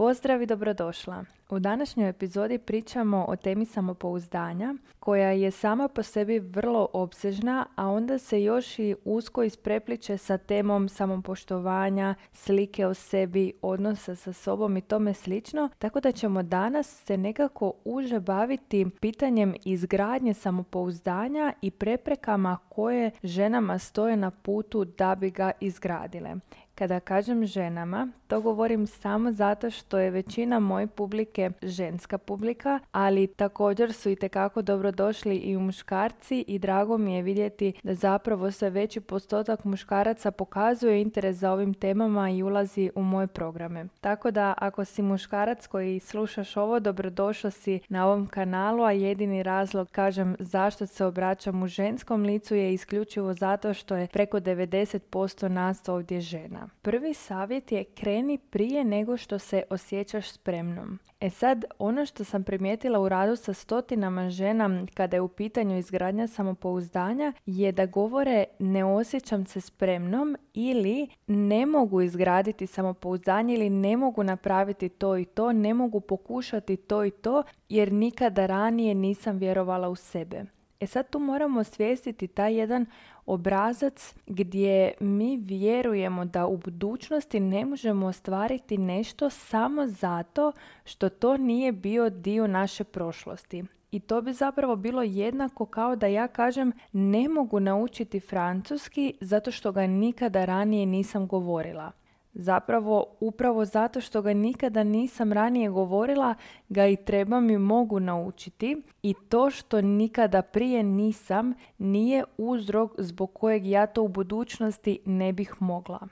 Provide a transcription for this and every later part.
Pozdrav i dobrodošla. U današnjoj epizodi pričamo o temi samopouzdanja koja je sama po sebi vrlo obsežna, a onda se još i usko isprepliče sa temom samopoštovanja, slike o sebi, odnosa sa sobom i tome slično, tako da ćemo danas se nekako uže baviti pitanjem izgradnje samopouzdanja i preprekama koje ženama stoje na putu da bi ga izgradile. Kada kažem ženama, to govorim samo zato što je većina moje publike ženska publika, ali također su i tekako dobrodošli i muškarci i drago mi je vidjeti da zapravo sve veći postotak muškaraca pokazuje interes za ovim temama i ulazi u moje programe. Tako da ako si muškarac koji slušaš ovo, dobrodošao si na ovom kanalu, a jedini razlog kažem zašto se obraćam u ženskom licu je isključivo zato što je preko 90% nas ovdje žena. Prvi savjet je kreni prije nego što se osjećaš spremnom. E sad, ono što sam primijetila u radu sa stotinama žena kada je u pitanju izgradnja samopouzdanja je da govore ne osjećam se spremnom ili ne mogu izgraditi samopouzdanje ili ne mogu napraviti to i to, ne mogu pokušati to i to jer nikada ranije nisam vjerovala u sebe. E sad tu moramo osvijestiti taj jedan obrazac gdje mi vjerujemo da u budućnosti ne možemo ostvariti nešto samo zato što to nije bio dio naše prošlosti. I to bi zapravo bilo jednako kao da ja kažem ne mogu naučiti francuski zato što ga nikada ranije nisam govorila. Zapravo, upravo zato što ga nikada nisam ranije govorila, ga i trebam i mogu naučiti. I to što nikada prije nisam, nije uzrok zbog kojeg ja to u budućnosti ne bih mogla.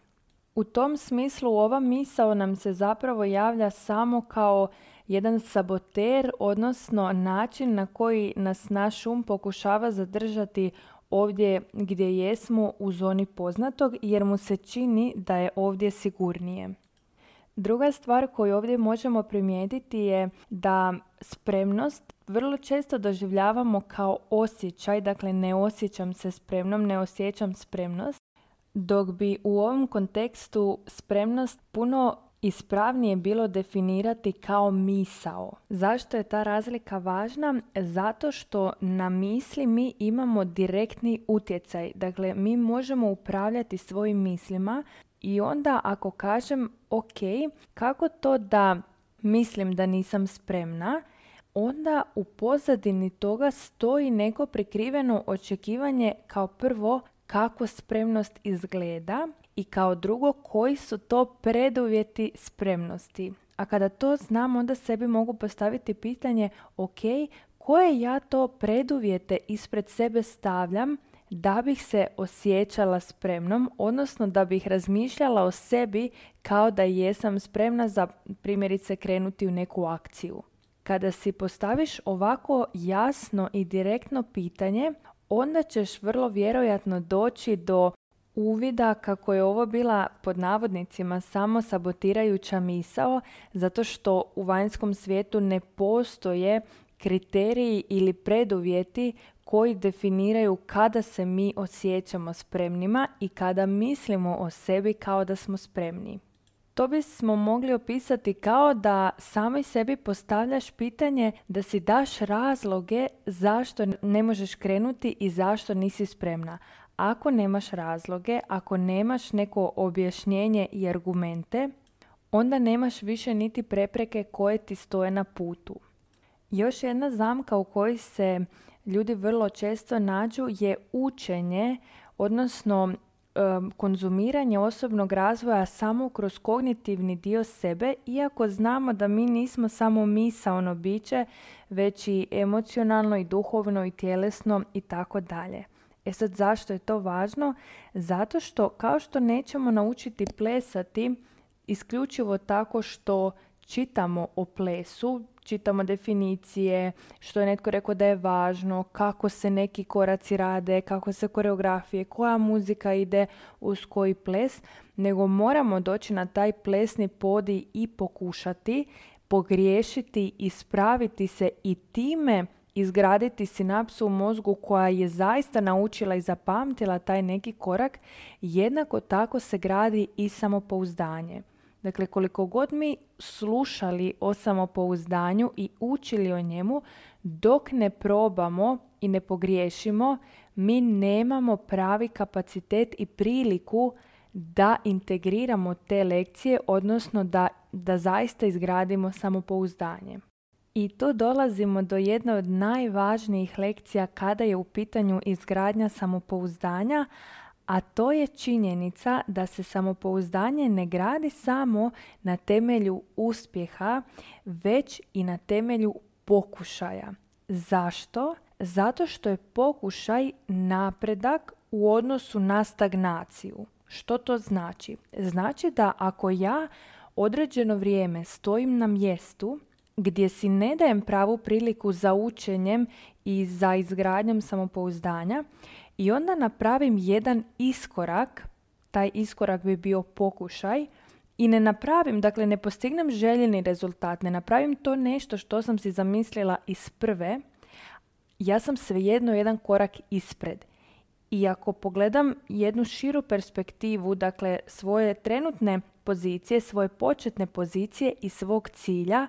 U tom smislu ova misao nam se zapravo javlja samo kao jedan saboter, odnosno način na koji nas naš um pokušava zadržati ovdje gdje jesmo u zoni poznatog jer mu se čini da je ovdje sigurnije. Druga stvar koju ovdje možemo primijetiti je da spremnost vrlo često doživljavamo kao osjećaj, dakle ne osjećam se spremnom, ne osjećam spremnost, dok bi u ovom kontekstu spremnost puno ispravnije bilo definirati kao misao. Zašto je ta razlika važna? Zato što na misli mi imamo direktni utjecaj. Dakle, mi možemo upravljati svojim mislima i onda ako kažem ok, kako to da mislim da nisam spremna, onda u pozadini toga stoji neko prikriveno očekivanje kao prvo kako spremnost izgleda i kao drugo koji su to preduvjeti spremnosti. A kada to znam, onda sebi mogu postaviti pitanje, ok, koje ja to preduvjete ispred sebe stavljam da bih se osjećala spremnom, odnosno da bih razmišljala o sebi kao da jesam spremna za primjerice krenuti u neku akciju. Kada si postaviš ovako jasno i direktno pitanje, onda ćeš vrlo vjerojatno doći do uvida kako je ovo bila pod navodnicima samo sabotirajuća misao zato što u vanjskom svijetu ne postoje kriteriji ili preduvjeti koji definiraju kada se mi osjećamo spremnima i kada mislimo o sebi kao da smo spremni. To bismo mogli opisati kao da samoj sebi postavljaš pitanje da si daš razloge zašto ne možeš krenuti i zašto nisi spremna. Ako nemaš razloge, ako nemaš neko objašnjenje i argumente, onda nemaš više niti prepreke koje ti stoje na putu. Još jedna zamka u kojoj se ljudi vrlo često nađu je učenje, odnosno konzumiranje osobnog razvoja samo kroz kognitivni dio sebe, iako znamo da mi nismo samo misaono biće, već i emocionalno i duhovno i tjelesno i tako dalje. E sad zašto je to važno? Zato što kao što nećemo naučiti plesati isključivo tako što čitamo o plesu, čitamo definicije, što je netko rekao da je važno, kako se neki koraci rade, kako se koreografije, koja muzika ide uz koji ples, nego moramo doći na taj plesni podi i pokušati, pogriješiti, ispraviti se i time izgraditi sinapsu u mozgu koja je zaista naučila i zapamtila taj neki korak, jednako tako se gradi i samopouzdanje. Dakle, koliko god mi slušali o samopouzdanju i učili o njemu, dok ne probamo i ne pogriješimo, mi nemamo pravi kapacitet i priliku da integriramo te lekcije, odnosno da, da zaista izgradimo samopouzdanje. I tu dolazimo do jedne od najvažnijih lekcija kada je u pitanju izgradnja samopouzdanja, a to je činjenica da se samopouzdanje ne gradi samo na temelju uspjeha, već i na temelju pokušaja. Zašto? Zato što je pokušaj napredak u odnosu na stagnaciju. Što to znači? Znači da ako ja određeno vrijeme stojim na mjestu gdje si ne dajem pravu priliku za učenjem i za izgradnjom samopouzdanja i onda napravim jedan iskorak, taj iskorak bi bio pokušaj, i ne napravim, dakle ne postignem željeni rezultat, ne napravim to nešto što sam si zamislila iz prve, ja sam svejedno jedan korak ispred. I ako pogledam jednu širu perspektivu, dakle svoje trenutne pozicije, svoje početne pozicije i svog cilja,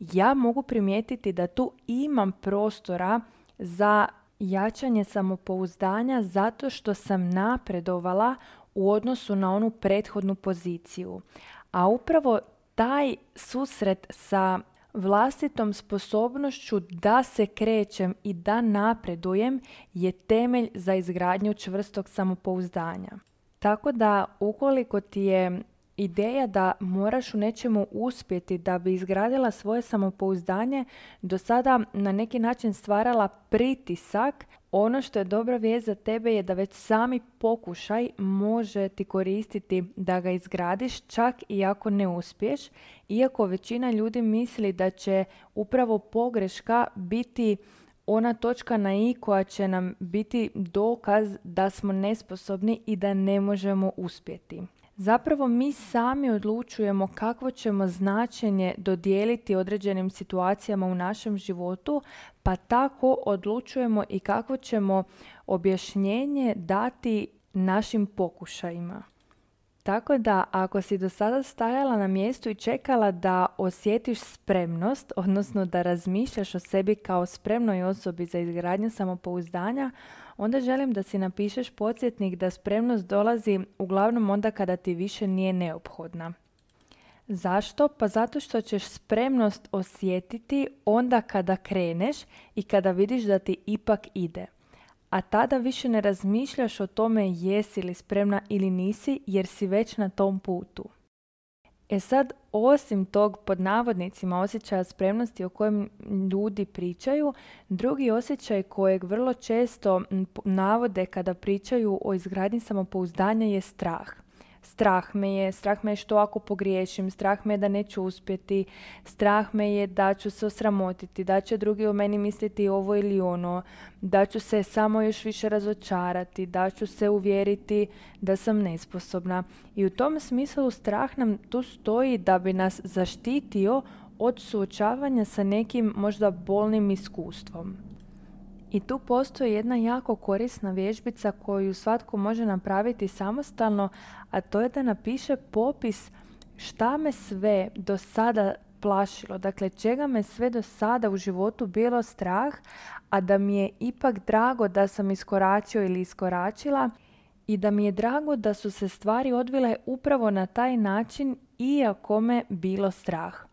ja mogu primijetiti da tu imam prostora za jačanje samopouzdanja zato što sam napredovala u odnosu na onu prethodnu poziciju. A upravo taj susret sa vlastitom sposobnošću da se krećem i da napredujem je temelj za izgradnju čvrstog samopouzdanja. Tako da ukoliko ti je ideja da moraš u nečemu uspjeti da bi izgradila svoje samopouzdanje do sada na neki način stvarala pritisak ono što je dobra vijest za tebe je da već sami pokušaj može ti koristiti da ga izgradiš čak i ako ne uspiješ, iako većina ljudi misli da će upravo pogreška biti ona točka na i koja će nam biti dokaz da smo nesposobni i da ne možemo uspjeti. Zapravo mi sami odlučujemo kakvo ćemo značenje dodijeliti određenim situacijama u našem životu, pa tako odlučujemo i kako ćemo objašnjenje dati našim pokušajima. Tako da ako si do sada stajala na mjestu i čekala da osjetiš spremnost, odnosno da razmišljaš o sebi kao spremnoj osobi za izgradnju samopouzdanja, onda želim da si napišeš podsjetnik da spremnost dolazi uglavnom onda kada ti više nije neophodna. Zašto? Pa zato što ćeš spremnost osjetiti onda kada kreneš i kada vidiš da ti ipak ide. A tada više ne razmišljaš o tome jesi li spremna ili nisi jer si već na tom putu. E sad, osim tog pod navodnicima osjećaja spremnosti o kojem ljudi pričaju, drugi osjećaj kojeg vrlo često navode kada pričaju o izgradnji samopouzdanja je strah strah me je, strah me je što ako pogriješim, strah me je da neću uspjeti, strah me je da ću se osramotiti, da će drugi o meni misliti ovo ili ono, da ću se samo još više razočarati, da ću se uvjeriti da sam nesposobna. I u tom smislu strah nam tu stoji da bi nas zaštitio od suočavanja sa nekim možda bolnim iskustvom. I tu postoji jedna jako korisna vježbica koju svatko može napraviti samostalno, a to je da napiše popis šta me sve do sada plašilo, dakle čega me sve do sada u životu bilo strah, a da mi je ipak drago da sam iskoračio ili iskoračila i da mi je drago da su se stvari odvile upravo na taj način iako me bilo strah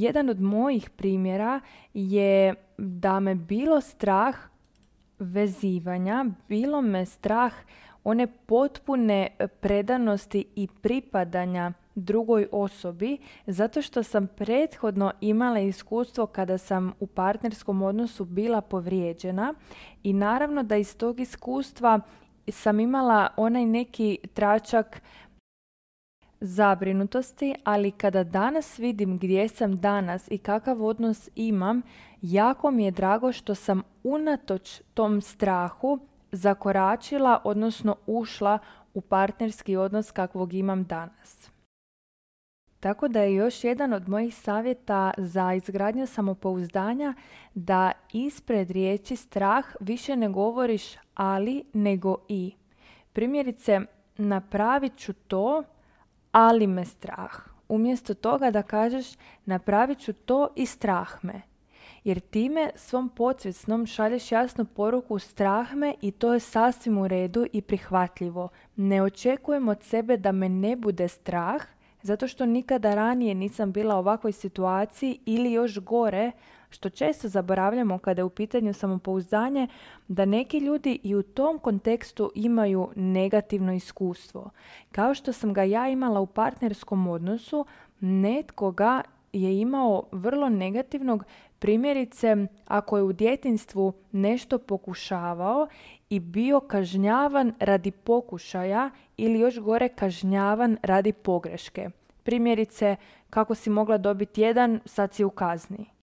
jedan od mojih primjera je da me bilo strah vezivanja, bilo me strah one potpune predanosti i pripadanja drugoj osobi zato što sam prethodno imala iskustvo kada sam u partnerskom odnosu bila povrijeđena i naravno da iz tog iskustva sam imala onaj neki tračak zabrinutosti, ali kada danas vidim gdje sam danas i kakav odnos imam, jako mi je drago što sam unatoč tom strahu zakoračila, odnosno ušla u partnerski odnos kakvog imam danas. Tako da je još jedan od mojih savjeta za izgradnju samopouzdanja da ispred riječi strah više ne govoriš ali nego i. Primjerice, napravit ću to ali me strah. umjesto toga da kažeš napravit ću to i strah me. Jer time svom podsvjesnom šalješ jasnu poruku strah me i to je sasvim u redu i prihvatljivo. Ne očekujem od sebe da me ne bude strah, zato što nikada ranije nisam bila u ovakvoj situaciji ili još gore, što često zaboravljamo kada je u pitanju samopouzdanje, da neki ljudi i u tom kontekstu imaju negativno iskustvo. Kao što sam ga ja imala u partnerskom odnosu, netko ga je imao vrlo negativnog primjerice ako je u djetinstvu nešto pokušavao i bio kažnjavan radi pokušaja ili još gore kažnjavan radi pogreške. Primjerice, kako si mogla dobiti jedan, sad si u kazni.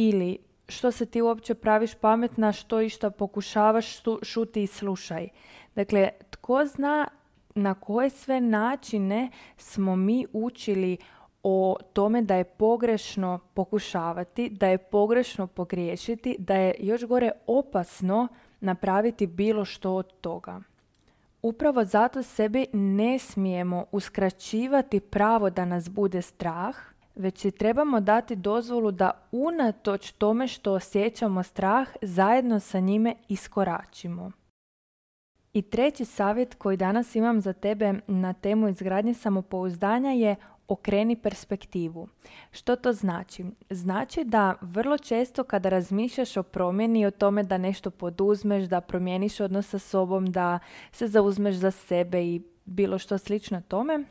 Ili, što se ti uopće praviš pametna, što išta pokušavaš, šuti i slušaj. Dakle, tko zna na koje sve načine smo mi učili o tome da je pogrešno pokušavati, da je pogrešno pogriješiti, da je još gore opasno napraviti bilo što od toga. Upravo zato sebi ne smijemo uskraćivati pravo da nas bude strah, već si trebamo dati dozvolu da unatoč tome što osjećamo strah, zajedno sa njime iskoračimo. I treći savjet koji danas imam za tebe na temu izgradnje samopouzdanja je okreni perspektivu. Što to znači? Znači da vrlo često kada razmišljaš o promjeni, o tome da nešto poduzmeš, da promijeniš odnos sa sobom, da se zauzmeš za sebe i bilo što slično tome,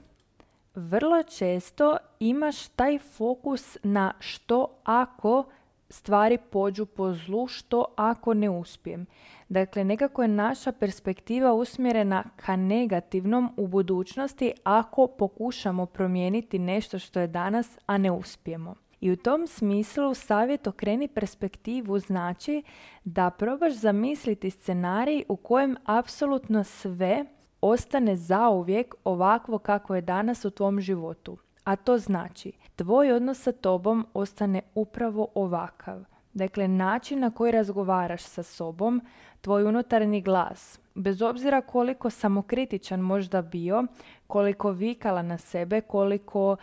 vrlo često imaš taj fokus na što ako stvari pođu po zlu, što ako ne uspijem. Dakle, nekako je naša perspektiva usmjerena ka negativnom u budućnosti ako pokušamo promijeniti nešto što je danas, a ne uspijemo. I u tom smislu savjet okreni perspektivu znači da probaš zamisliti scenarij u kojem apsolutno sve ostane zauvijek ovakvo kako je danas u tvom životu. A to znači, tvoj odnos sa tobom ostane upravo ovakav. Dakle, način na koji razgovaraš sa sobom, tvoj unutarnji glas, bez obzira koliko samokritičan možda bio, koliko vikala na sebe, koliko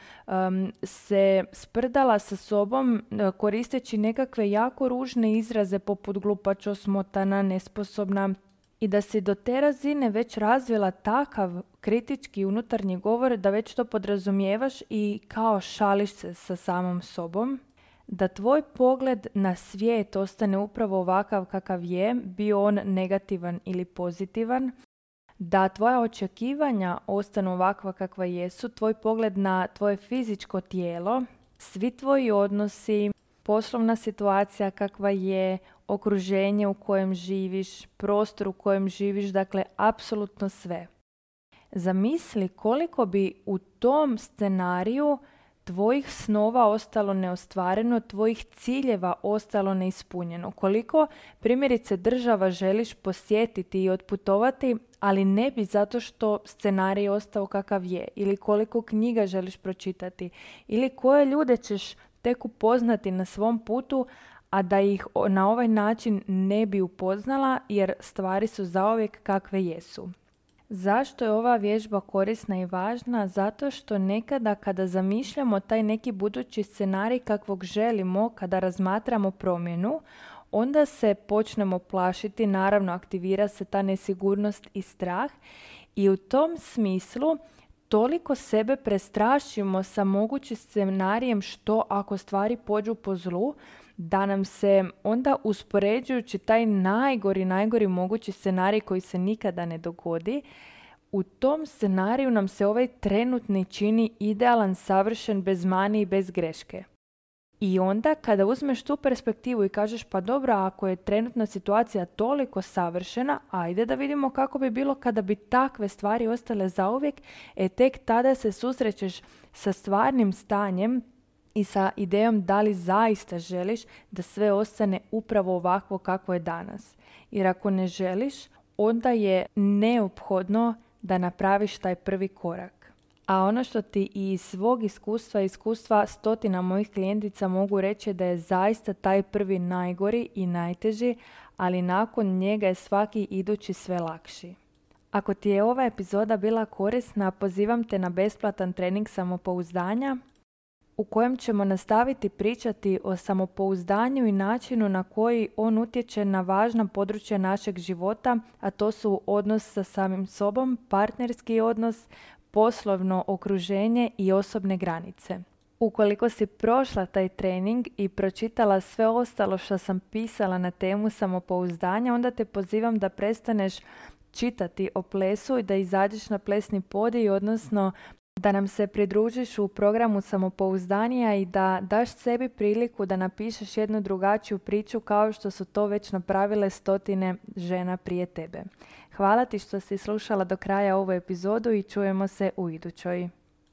se sprdala sa sobom e, koristeći nekakve jako ružne izraze poput glupač, osmotana, nesposobna i da si do te razine već razvila takav kritički unutarnji govor da već to podrazumijevaš i kao šališ se sa samom sobom da tvoj pogled na svijet ostane upravo ovakav kakav je, bio on negativan ili pozitivan, da tvoja očekivanja ostanu ovakva kakva jesu, tvoj pogled na tvoje fizičko tijelo, svi tvoji odnosi, poslovna situacija kakva je, okruženje u kojem živiš, prostor u kojem živiš, dakle apsolutno sve. Zamisli koliko bi u tom scenariju tvojih snova ostalo neostvareno, tvojih ciljeva ostalo neispunjeno. Koliko primjerice država želiš posjetiti i otputovati, ali ne bi zato što scenarij ostao kakav je. Ili koliko knjiga želiš pročitati. Ili koje ljude ćeš tek upoznati na svom putu, a da ih na ovaj način ne bi upoznala jer stvari su zaovijek kakve jesu. Zašto je ova vježba korisna i važna? Zato što nekada kada zamišljamo taj neki budući scenarij kakvog želimo, kada razmatramo promjenu, onda se počnemo plašiti, naravno aktivira se ta nesigurnost i strah i u tom smislu toliko sebe prestrašimo sa mogućim scenarijem što ako stvari pođu po zlu, da nam se onda uspoređujući taj najgori, najgori mogući scenarij koji se nikada ne dogodi, u tom scenariju nam se ovaj trenutni čini idealan, savršen, bez mani i bez greške. I onda kada uzmeš tu perspektivu i kažeš pa dobro, ako je trenutna situacija toliko savršena, ajde da vidimo kako bi bilo kada bi takve stvari ostale zauvijek, e tek tada se susrećeš sa stvarnim stanjem i sa idejom da li zaista želiš da sve ostane upravo ovakvo kako je danas. Jer ako ne želiš, onda je neophodno da napraviš taj prvi korak. A ono što ti iz svog iskustva, iskustva stotina mojih klijentica mogu reći da je zaista taj prvi najgori i najteži, ali nakon njega je svaki idući sve lakši. Ako ti je ova epizoda bila korisna, pozivam te na besplatan trening samopouzdanja u kojem ćemo nastaviti pričati o samopouzdanju i načinu na koji on utječe na važna područja našeg života, a to su odnos sa samim sobom, partnerski odnos, poslovno okruženje i osobne granice. Ukoliko si prošla taj trening i pročitala sve ostalo što sam pisala na temu samopouzdanja, onda te pozivam da prestaneš čitati o plesu i da izađeš na plesni podij, odnosno da nam se pridružiš u programu samopouzdanija i da daš sebi priliku da napišeš jednu drugačiju priču kao što su to već napravile stotine žena prije tebe. Hvala ti što si slušala do kraja ovu epizodu i čujemo se u idućoj.